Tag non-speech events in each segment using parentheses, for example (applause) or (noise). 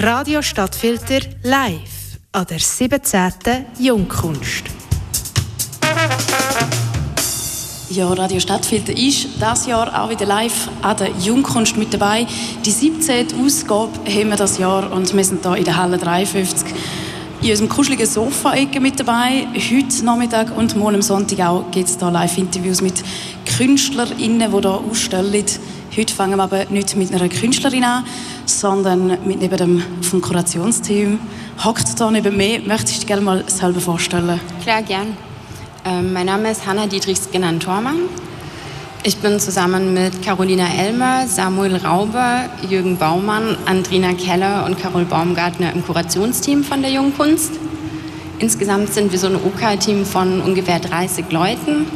Radio Stadtfilter live an der 17. Jungkunst. Ja, Radio Stadtfilter ist das Jahr auch wieder live an der Jungkunst mit dabei. Die 17. Ausgabe haben wir das Jahr und wir sind hier in der Halle 53 in unserem kuscheligen Sofa-Ecke mit dabei. Heute Nachmittag und morgen am Sonntag auch gibt es hier Live-Interviews mit KünstlerInnen, die hier ausstellen. Heute fangen wir aber nicht mit einer Künstlerin an, sondern mit neben dem vom Kurationsteam. Hockt hier neben mir. Möchtest du gerne mal selber vorstellen? Klar, gern. Ähm, mein Name ist Hanna Dietrichs genannt Thormann. Ich bin zusammen mit Carolina Elmer, Samuel Rauber, Jürgen Baumann, Andrina Keller und Carol Baumgartner im Kurationsteam von der Jungen Kunst. Insgesamt sind wir so ein OK-Team von ungefähr 30 Leuten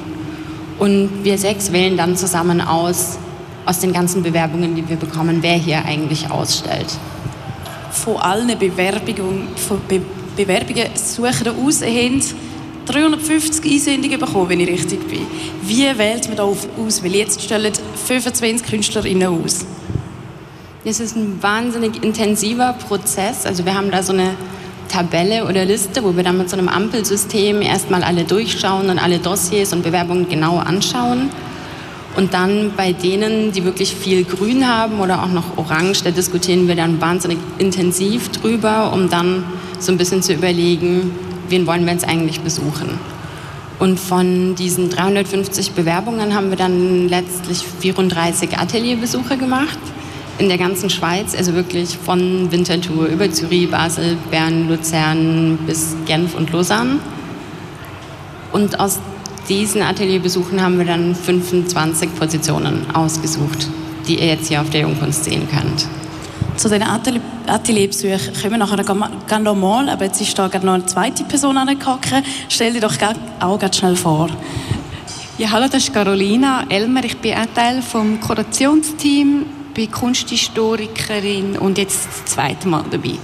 und wir sechs wählen dann zusammen aus, aus den ganzen Bewerbungen, die wir bekommen, wer hier eigentlich ausstellt. Von allen Bewerbungen, von Be Bewerbungen suchen aus, haben 350 Einsendungen bekommen, wenn ich richtig bin. Wie wählt man da aus? Weil jetzt stellen 25 KünstlerInnen aus. Es ist ein wahnsinnig intensiver Prozess. Also wir haben da so eine Tabelle oder Liste, wo wir dann mit so einem Ampelsystem erstmal alle durchschauen und alle Dossiers und Bewerbungen genau anschauen. Und dann bei denen, die wirklich viel Grün haben oder auch noch Orange, da diskutieren wir dann wahnsinnig intensiv drüber, um dann so ein bisschen zu überlegen, wen wollen wir jetzt eigentlich besuchen. Und von diesen 350 Bewerbungen haben wir dann letztlich 34 Atelierbesuche gemacht in der ganzen Schweiz, also wirklich von Winterthur über Zürich, Basel, Bern, Luzern bis Genf und Lausanne. Und aus diesen Atelierbesuchen haben wir dann 25 Positionen ausgesucht, die ihr jetzt hier auf der Jungkunst sehen könnt. Zu den Atelierbesuchen kommen wir nachher ganz normal, aber jetzt ist da gerade noch eine zweite Person angehockt. Stell dir doch auch ganz schnell vor. Ja, hallo, das ist Carolina Elmer. Ich bin ein Teil vom Kurationsteam, bin Kunsthistorikerin und jetzt das zweite Mal dabei.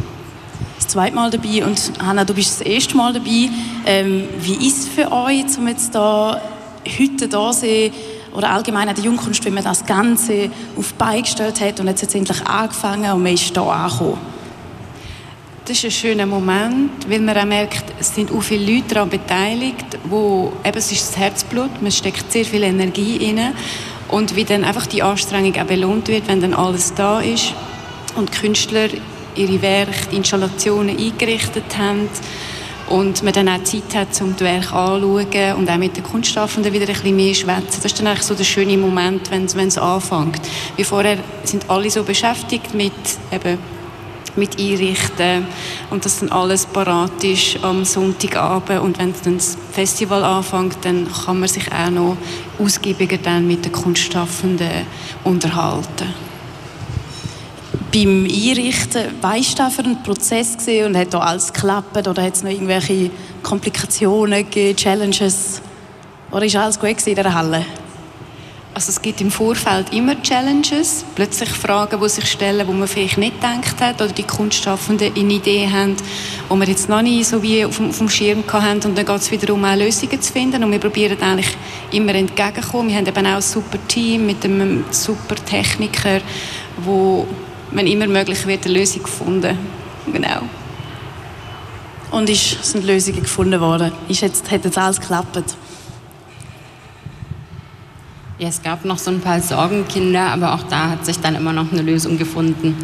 Das zweite Mal dabei und Hanna, du bist das erste Mal dabei. Ähm, wie ist es für euch, um jetzt da heute da zu oder allgemein an der Jungkunst, wie man das Ganze auf die Beine gestellt hat und jetzt es endlich angefangen und man ist hier angekommen. Das ist ein schöner Moment, weil man auch merkt, es sind auch viele Leute daran beteiligt, wo eben, es ist das Herzblut, man steckt sehr viel Energie rein und wie dann einfach die Anstrengung auch belohnt wird, wenn dann alles da ist und Künstler ihre Werke, die Installationen eingerichtet haben und man dann auch Zeit hat, um das Werk anzuschauen und auch mit den Kunstschaffenden wieder ein bisschen mehr schwätzen. Das ist dann eigentlich so der schöne Moment, wenn es anfängt. Wie vorher sind alle so beschäftigt mit eben mit Einrichten und dass dann alles parat ist am Sonntagabend und wenn dann das Festival anfängt, dann kann man sich auch noch ausgiebiger dann mit den Kunstschaffenden unterhalten beim Einrichten, weißt du, was für ein Prozess war und hat da alles geklappt oder hat es noch irgendwelche Komplikationen gegeben, Challenges? Oder ist alles gut in der Halle? Also es gibt im Vorfeld immer Challenges, plötzlich Fragen, die sich stellen, wo man vielleicht nicht gedacht hat oder die Kunstschaffenden eine Idee haben, die wir jetzt noch nicht so wie auf dem, auf dem Schirm hatten und dann geht es wieder um Lösungen zu finden und wir probieren eigentlich immer entgegenzukommen. Wir haben eben auch ein super Team mit einem super Techniker, wo wenn immer möglich wird, eine Lösung gefunden. Genau. Und ist, sind Lösungen gefunden worden? Ist jetzt, hat jetzt alles geklappt? Ja, es gab noch so ein paar Sorgenkinder, aber auch da hat sich dann immer noch eine Lösung gefunden,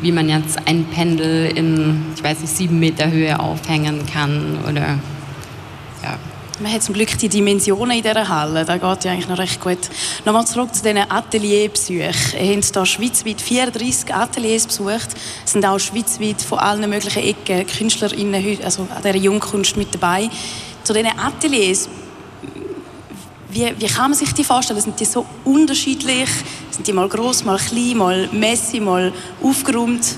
wie man jetzt ein Pendel in, ich weiß nicht, sieben Meter Höhe aufhängen kann oder. Man hat zum Glück die Dimensionen in dieser Halle, das geht ja eigentlich noch recht gut. Nochmal zurück zu diesen Atelierbesuchen. Ihr habt hier schweizweit 34 Ateliers besucht. Es sind auch schweizweit von allen möglichen Ecken KünstlerInnen also an dieser Jungkunst mit dabei. Zu diesen Ateliers, wie, wie kann man sich die vorstellen? Sind die so unterschiedlich? Sind die mal groß, mal klein, mal messy, mal aufgeräumt?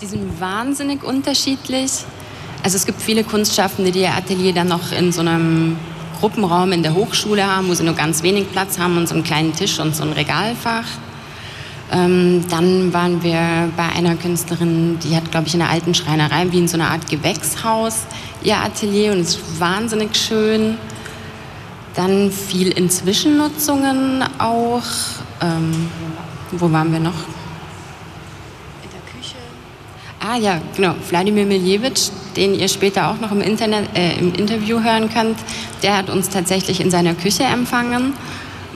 Die sind wahnsinnig unterschiedlich. Also es gibt viele Kunstschaffende, die ihr Atelier dann noch in so einem Gruppenraum in der Hochschule haben, wo sie nur ganz wenig Platz haben und so einen kleinen Tisch und so ein Regalfach. Ähm, dann waren wir bei einer Künstlerin, die hat, glaube ich, in einer alten Schreinerei wie in so einer Art Gewächshaus ihr Atelier und es ist wahnsinnig schön. Dann viel in Zwischennutzungen auch. Ähm, wo waren wir noch? In der Küche. Ah ja, genau. Wladimir Miljewitsch, den ihr später auch noch im, Internet, äh, im Interview hören könnt, der hat uns tatsächlich in seiner Küche empfangen,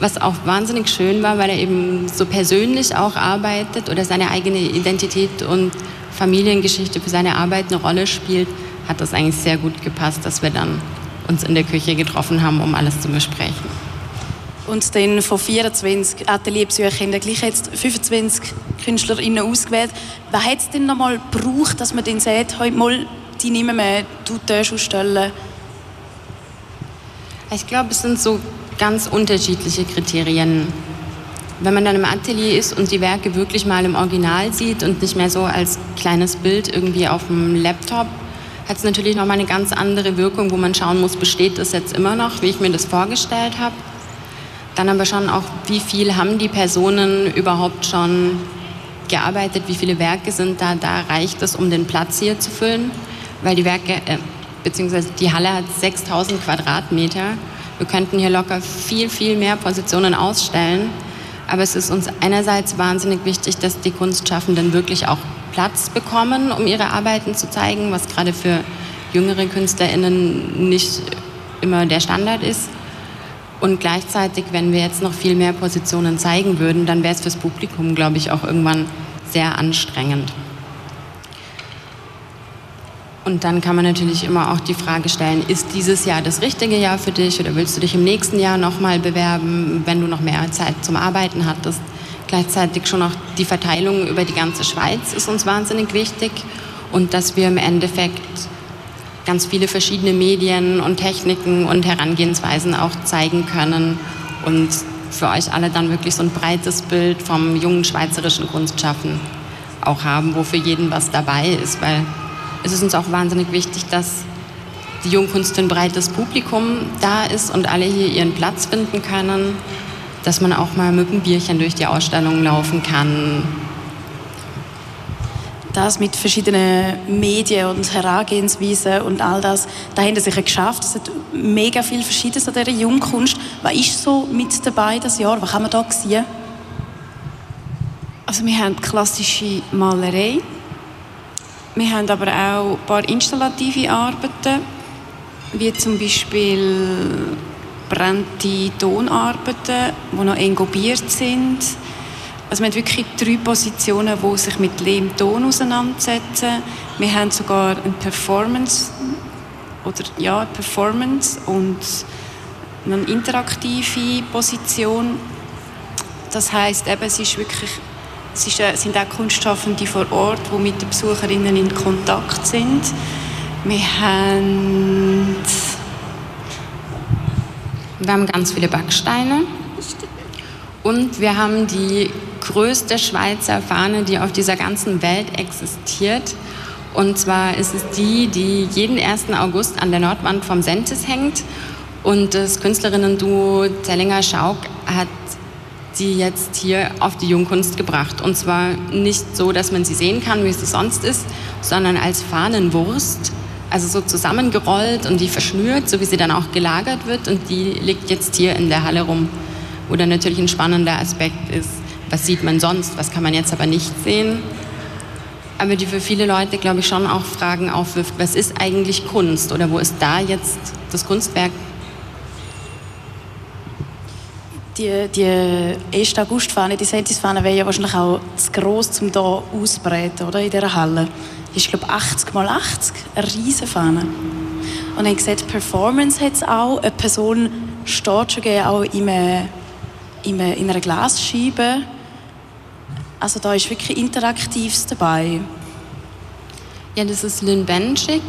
was auch wahnsinnig schön war, weil er eben so persönlich auch arbeitet oder seine eigene Identität und Familiengeschichte für seine Arbeit eine Rolle spielt, hat das eigentlich sehr gut gepasst, dass wir dann uns in der Küche getroffen haben, um alles zu besprechen. Und dann von 24 Atelierbesuchern haben gleich jetzt 25 KünstlerInnen ausgewählt. Was hat es denn noch mal gebraucht, dass man dann sagt, heute mal, die nehmen wir, du ausstellen? Ich glaube, es sind so ganz unterschiedliche Kriterien. Wenn man dann im Atelier ist und die Werke wirklich mal im Original sieht und nicht mehr so als kleines Bild irgendwie auf dem Laptop, hat es natürlich noch mal eine ganz andere Wirkung, wo man schauen muss, besteht das jetzt immer noch, wie ich mir das vorgestellt habe. Dann aber schon auch, wie viel haben die Personen überhaupt schon gearbeitet, wie viele Werke sind da, da reicht es, um den Platz hier zu füllen, weil die Werke, äh, beziehungsweise die Halle hat 6000 Quadratmeter. Wir könnten hier locker viel, viel mehr Positionen ausstellen, aber es ist uns einerseits wahnsinnig wichtig, dass die Kunstschaffenden wirklich auch Platz bekommen, um ihre Arbeiten zu zeigen, was gerade für jüngere KünstlerInnen nicht immer der Standard ist. Und gleichzeitig, wenn wir jetzt noch viel mehr Positionen zeigen würden, dann wäre es fürs Publikum, glaube ich, auch irgendwann sehr anstrengend. Und dann kann man natürlich immer auch die Frage stellen, ist dieses Jahr das richtige Jahr für dich oder willst du dich im nächsten Jahr nochmal bewerben, wenn du noch mehr Zeit zum Arbeiten hattest? Gleichzeitig schon auch die Verteilung über die ganze Schweiz ist uns wahnsinnig wichtig und dass wir im Endeffekt ganz viele verschiedene Medien und Techniken und Herangehensweisen auch zeigen können und für euch alle dann wirklich so ein breites Bild vom jungen schweizerischen Kunstschaffen auch haben, wo für jeden was dabei ist, weil es ist uns auch wahnsinnig wichtig, dass die Jungkunst für ein breites Publikum da ist und alle hier ihren Platz finden können, dass man auch mal mit einem Bierchen durch die Ausstellung laufen kann, das mit verschiedenen Medien und Herangehensweisen und all das, da haben sie sicher geschafft. Es hat mega viel Verschiedenes an dieser Jungkunst. Was ist so mit dabei das Jahr? Was haben wir da gesehen? Also wir haben klassische Malerei. Wir haben aber auch ein paar installative Arbeiten, wie zum Beispiel brennte Tonarbeiten, die noch engobiert sind also wir haben wirklich drei Positionen, die sich mit Lehm-Ton auseinandersetzen. Wir haben sogar eine Performance oder ja, Performance und eine interaktive Position. Das heißt, es ist wirklich, es äh, sind auch Kunstschaffende vor Ort, die mit den Besucherinnen in Kontakt sind. Wir haben wir haben ganz viele Backsteine und wir haben die größte Schweizer Fahne, die auf dieser ganzen Welt existiert. Und zwar ist es die, die jeden 1. August an der Nordwand vom Sentis hängt. Und das Künstlerinnen-Duo Zellinger Schauk hat sie jetzt hier auf die Jungkunst gebracht. Und zwar nicht so, dass man sie sehen kann, wie es sonst ist, sondern als Fahnenwurst. Also so zusammengerollt und die verschnürt, so wie sie dann auch gelagert wird. Und die liegt jetzt hier in der Halle rum. Wo dann natürlich ein spannender Aspekt ist, was sieht man sonst, was kann man jetzt aber nicht sehen. Aber die für viele Leute, glaube ich, schon auch Fragen aufwirft, was ist eigentlich Kunst oder wo ist da jetzt das Kunstwerk? Die, die 1. August-Fahne, die Sentis-Fahne wäre ja wahrscheinlich auch zu gross, um hier auszubreiten, oder, in dieser Halle. Die ist, glaube ich, 80 mal 80, eine riesige Fahne. Und dann gesagt, Performance hat es auch. Eine Person steht schon auch in, einem, in einer Glasscheibe also da ist wirklich Interaktives dabei. Ja, das ist Lynn Benchik,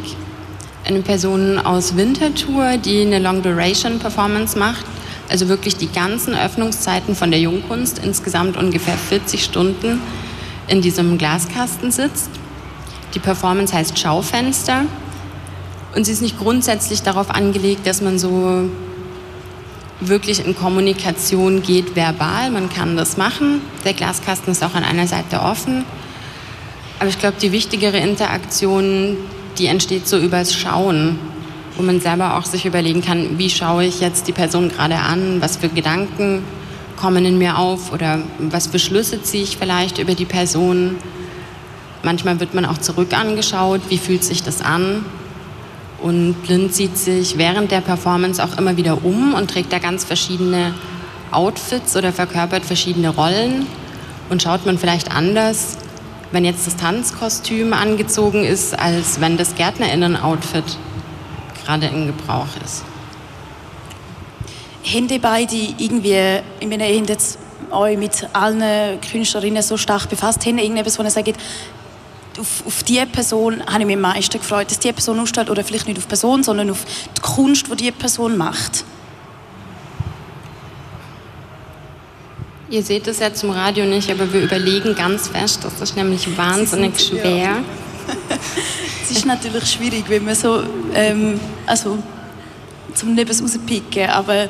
eine Person aus Winterthur, die eine Long Duration Performance macht. Also wirklich die ganzen Öffnungszeiten von der Jungkunst, insgesamt ungefähr 40 Stunden in diesem Glaskasten sitzt. Die Performance heißt Schaufenster und sie ist nicht grundsätzlich darauf angelegt, dass man so wirklich in Kommunikation geht verbal. Man kann das machen. Der Glaskasten ist auch an einer Seite offen. Aber ich glaube, die wichtigere Interaktion, die entsteht so übers Schauen, wo man selber auch sich überlegen kann, wie schaue ich jetzt die Person gerade an, was für Gedanken kommen in mir auf oder was für Schlüsse ziehe ich vielleicht über die Person. Manchmal wird man auch zurück angeschaut, wie fühlt sich das an. Und Blind sieht sich während der Performance auch immer wieder um und trägt da ganz verschiedene Outfits oder verkörpert verschiedene Rollen. Und schaut man vielleicht anders, wenn jetzt das Tanzkostüm angezogen ist, als wenn das Gärtnerinnen-Outfit gerade in Gebrauch ist. Haben die beide irgendwie, ich meine, ihr habt jetzt euch mit allen Künstlerinnen so stark befasst, haben irgendetwas, wo ihr sagt, auf, auf die Person habe ich mich am meisten gefreut, dass die Person ausstellt, oder vielleicht nicht auf die Person, sondern auf die Kunst, die die Person macht? Ihr seht es jetzt im Radio nicht, aber wir überlegen ganz fest. Das ist nämlich wahnsinnig schwer. Ja. (laughs) es ist natürlich schwierig, wenn man so, ähm, also zum Nebens rauspicken, aber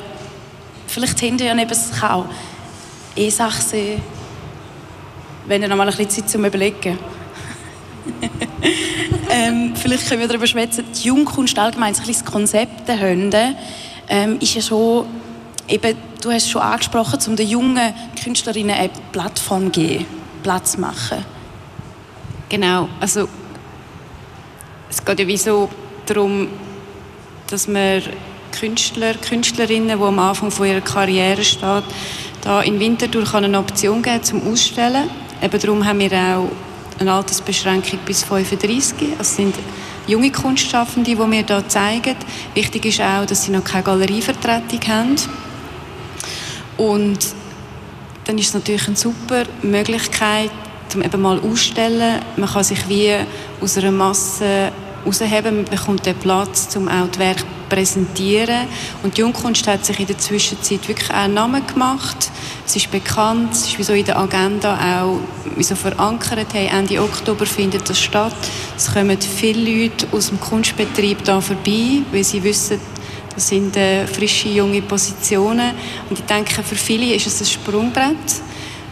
vielleicht habt ihr ja neben auch E-Sachse, wenn ihr noch mal ein bisschen Zeit zum Überlegen. (laughs) ähm, vielleicht können wir darüber schwätzen, die Jungkunst allgemein, so ein bisschen das Konzept der Hunde, ähm, ist ja schon eben, du hast es schon angesprochen, um den jungen Künstlerinnen eine Plattform zu geben, Platz zu machen. Genau, also es geht ja wie so darum, dass man Künstler, Künstlerinnen, die am Anfang von ihrer Karriere stehen, da in Winterthur eine Option geben zum Ausstellen. Eben darum haben wir auch eine Altersbeschränkung bis 35. Es sind junge Kunstschaffende, die wir hier zeigen. Wichtig ist auch, dass sie noch keine Galerievertretung haben. Und dann ist es natürlich eine super Möglichkeit, um eben mal auszustellen. Man kann sich wie aus einer Masse herausheben, man bekommt den Platz, um auch das Werk präsentieren. Und die Jungkunst hat sich in der Zwischenzeit wirklich auch einen Namen gemacht. Es ist bekannt, es ist wie so in der Agenda auch wie so verankert. Hey, Ende Oktober findet das statt. Es kommen viele Leute aus dem Kunstbetrieb da vorbei, weil sie wissen, das sind äh, frische, junge Positionen. Und ich denke, für viele ist es ein Sprungbrett,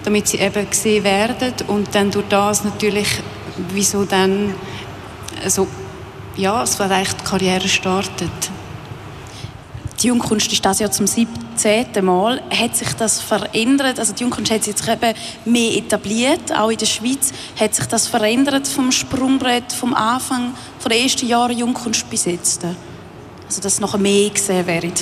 damit sie eben gesehen werden und dann durch das natürlich, wieso dann so, ja, es vielleicht die Karriere startet. Die Jungkunst ist das ja zum 17. Mal. Hat sich das verändert? Also die Jungkunst hat sich jetzt eben mehr etabliert, auch in der Schweiz. Hat sich das verändert vom Sprungbrett, vom Anfang, von den ersten Jahren Jungkunst bis? Also dass noch mehr gesehen werden?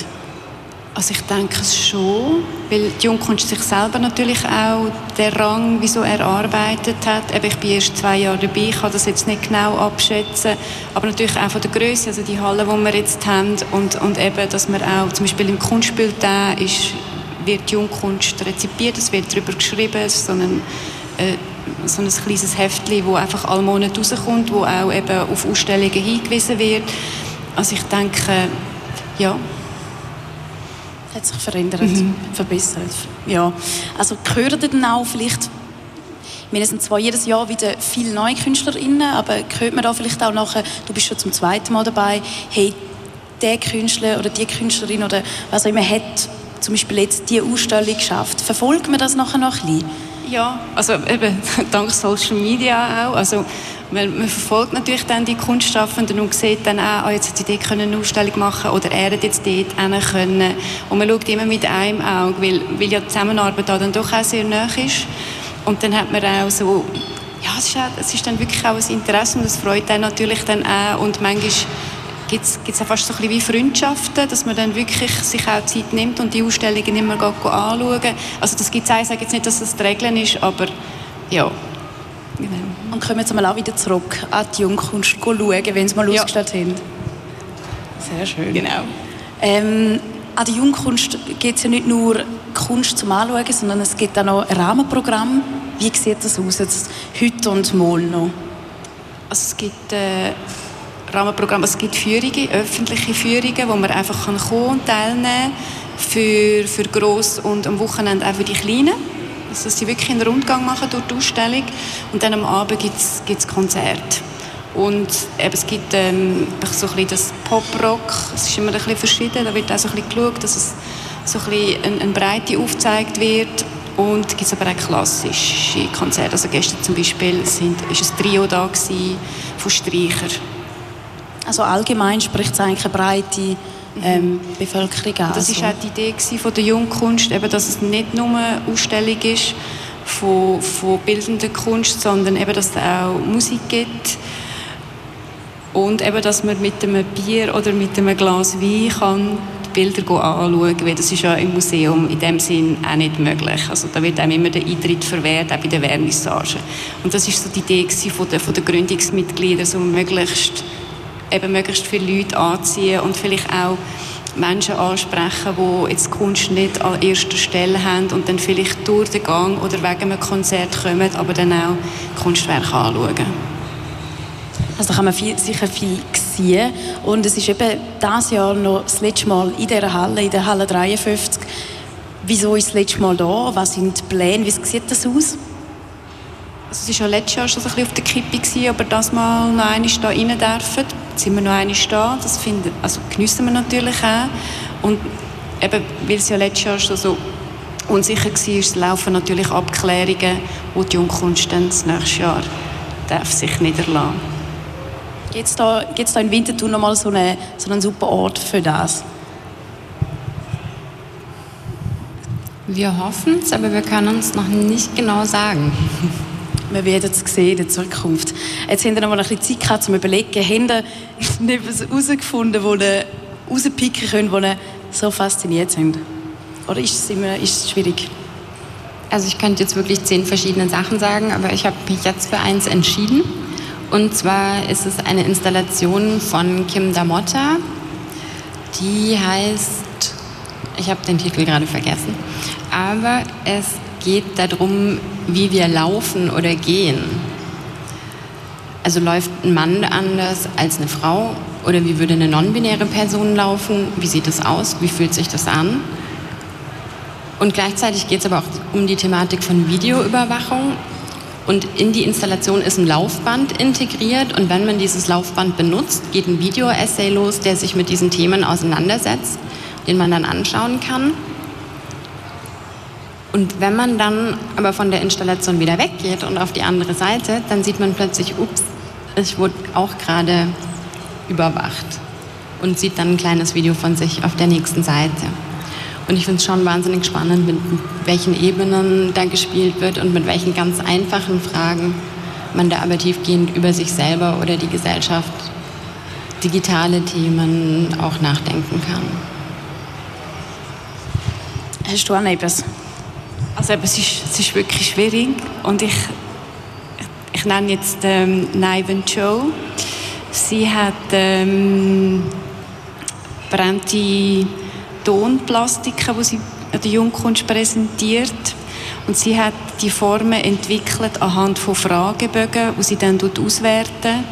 Also ich denke es schon, weil die Jungkunst sich selber natürlich auch den Rang, wieso erarbeitet hat. Eben, ich bin erst zwei Jahre dabei, ich kann das jetzt nicht genau abschätzen, aber natürlich auch von der Größe, also die Halle, die wir jetzt haben und, und eben, dass man auch zum Beispiel im Kunstbild da ist, wird die Jungkunst rezipiert, es wird darüber geschrieben, es ist so ein, äh, so ein kleines Heftchen, das einfach alle Monate rauskommt, wo auch eben auf Ausstellungen hingewiesen wird. Also ich denke, ja. Hat sich verändert, mhm. verbessert. Ja. Also gehören dann auch vielleicht wir sind zwar jedes Jahr wieder viele neue KünstlerInnen, aber hört man da vielleicht auch nachher, du bist schon zum zweiten Mal dabei, hey, der Künstler oder die Künstlerin oder was auch immer hat zum Beispiel jetzt die Ausstellung geschafft. Verfolgt man das nachher noch ein bisschen? Ja, also eben (laughs) dank Social Media auch. Also man, man verfolgt natürlich dann die Kunstschaffenden und sieht dann auch, oh, jetzt hat sie dort eine Ausstellung machen oder er hat jetzt dort können. Und man schaut immer mit einem Auge, weil, weil ja die Zusammenarbeit da dann doch auch sehr nah ist. Und dann hat man auch so, ja, es ist, auch, es ist dann wirklich auch ein Interesse und das freut einen natürlich dann auch. Und manchmal gibt es auch fast so ein bisschen wie Freundschaften, dass man dann wirklich sich auch Zeit nimmt und die Ausstellungen immer anschauen. Also das gibt es ich sage jetzt nicht, dass das die Regeln ist, aber ja, Genau. Und kommen jetzt mal auch wieder zurück an die Jungkunst schauen, wenn sie mal ja. ausgestellt haben. Sehr schön. Genau. Ähm, an der Jungkunst geht es ja nicht nur Kunst zum Anschauen, sondern es gibt auch noch ein Rahmenprogramm. Wie sieht das aus, jetzt heute und morgen noch? Also es gibt äh, Rahmenprogramm, es gibt Führungen, öffentliche Führungen, wo man einfach kann kommen und teilnehmen kann. Für, für Gross- und am Wochenende auch für die Kleinen. Also, dass sie wirklich einen Rundgang machen durch die Ausstellung. Und dann am Abend gibt es Konzerte. Und eben, es gibt ähm, so ein bisschen das Pop-Rock, es ist immer ein bisschen verschieden, da wird auch so ein bisschen geschaut, dass es so ein bisschen eine, eine Breite aufgezeigt wird. Und es gibt aber auch klassische Konzerte. Also gestern zum Beispiel ist ein Trio da gewesen, von Streicher. Also allgemein spricht es eigentlich eine breite ähm, Bevölkerung an. Das war auch die Idee von der Jungkunst, eben, dass es nicht nur eine Ausstellung ist von, von bildender Kunst, sondern eben, dass es auch Musik gibt und eben, dass man mit einem Bier oder mit einem Glas Wein kann Bilder anschauen kann, das ist ja im Museum in dem Sinn auch nicht möglich. Also da wird einem immer der Eintritt verwehrt, auch bei den Vernissagen. Und das ist so die Idee von der, von der Gründungsmitglieder, so möglichst, eben möglichst viele Leute anziehen und vielleicht auch Menschen ansprechen, die jetzt Kunst nicht an erster Stelle haben und dann vielleicht durch den Gang oder wegen einem Konzert kommen, aber dann auch Kunstwerke anschauen. Also da kann man viel, sicher viel sehen. Und es ist eben dieses Jahr noch das letzte Mal in dieser Halle, in der Halle 53. Wieso ist das letzte Mal da? Was sind die Pläne? Wie sieht das aus? Also es war ja letztes Jahr schon ein bisschen auf der Kippe, gewesen, aber das Mal noch einmal da rein dürfen. Jetzt sind wir noch einmal da. Das finden, also geniessen wir natürlich auch. Und eben, weil es ja letztes Jahr schon so unsicher war, laufen natürlich Abklärungen, wo die Jungkunst dann das nächste Jahr darf sich niederlassen Gibt es da, gibt's da in Winterthur nochmal so, eine, so einen super Ort für das? Wir hoffen es, aber wir können es noch nicht genau sagen. Wir werden es sehen in der Zukunft. Jetzt haben wir noch mal ein bisschen Zeit gehabt, zum Überlegen. Haben Sie (laughs) etwas herausgefunden, wo Sie rauspicken können, wo Sie so fasziniert sind? Oder ist es, immer, ist es schwierig? Also ich könnte jetzt wirklich zehn verschiedene Sachen sagen, aber ich habe mich jetzt für eins entschieden. Und zwar ist es eine Installation von Kim Damotta. Die heißt, ich habe den Titel gerade vergessen, aber es geht darum, wie wir laufen oder gehen. Also läuft ein Mann anders als eine Frau oder wie würde eine non-binäre Person laufen? Wie sieht es aus? Wie fühlt sich das an? Und gleichzeitig geht es aber auch um die Thematik von Videoüberwachung und in die Installation ist ein Laufband integriert und wenn man dieses Laufband benutzt, geht ein Video-Essay los, der sich mit diesen Themen auseinandersetzt, den man dann anschauen kann. Und wenn man dann aber von der Installation wieder weggeht und auf die andere Seite, dann sieht man plötzlich, ups, ich wurde auch gerade überwacht und sieht dann ein kleines Video von sich auf der nächsten Seite. Und ich finde es schon wahnsinnig spannend, mit welchen Ebenen da gespielt wird und mit welchen ganz einfachen Fragen man da aber tiefgehend über sich selber oder die Gesellschaft, digitale Themen auch nachdenken kann. Hast du auch etwas? Also es ist, es ist wirklich schwierig und ich, ich, ich nenne jetzt ähm, Niven Joe. Sie hat ähm, brennte Tonplastiken, die sie an der Jungkunst präsentiert. Und sie hat die Formen entwickelt anhand von Fragebögen, die sie dann auswerten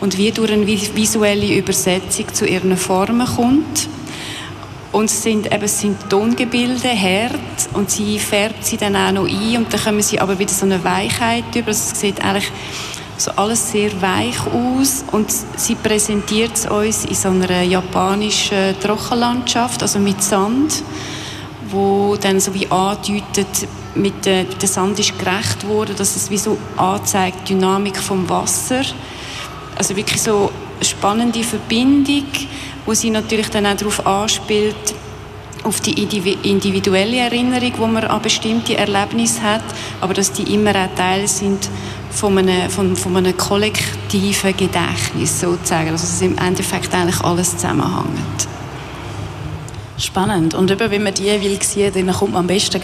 und wie durch eine visuelle Übersetzung zu ihren Formen kommt. Und es sind, eben, es sind Tongebilde, Herd, und sie färbt sie dann auch noch ein und dann kommen sie aber wieder so eine Weichheit über. Also es sieht eigentlich so alles sehr weich aus und sie präsentiert es uns in so einer japanischen Trockenlandschaft, also mit Sand, wo dann so wie andeutet, mit der, der Sand ist gerecht worden, dass es wie so anzeigt, Dynamik vom Wasser. Also wirklich so spannende Verbindung, wo sie natürlich dann auch darauf anspielt, auf die individuelle Erinnerung, wo man an bestimmte Erlebnisse hat, aber dass die immer auch Teil sind von einem, von, von einem kollektiven Gedächtnis sozusagen. Also dass im Endeffekt eigentlich alles zusammenhängt. Spannend. Und eben, wenn man die will sehen, dann kommt man am besten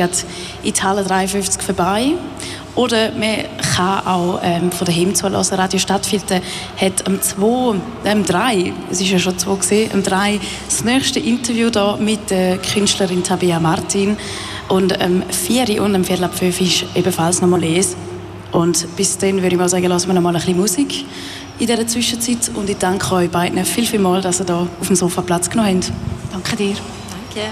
in die Halle 53 vorbei. Oder man kann auch ähm, von daheim zuhören. Radio Stadtfilter hat am 2, äh, am 3, es ist ja schon 2 gesehen, am 3 das nächste Interview da mit der Künstlerin Tabea Martin. Und am 4 und am 4 ab 5 ist ebenfalls nochmal lesen. Und bis dann würde ich mal sagen, lassen wir noch mal ein bisschen Musik in dieser Zwischenzeit. Und ich danke euch beiden viel, viel mal, dass ihr hier auf dem Sofa Platz genommen habt. Danke dir. Danke.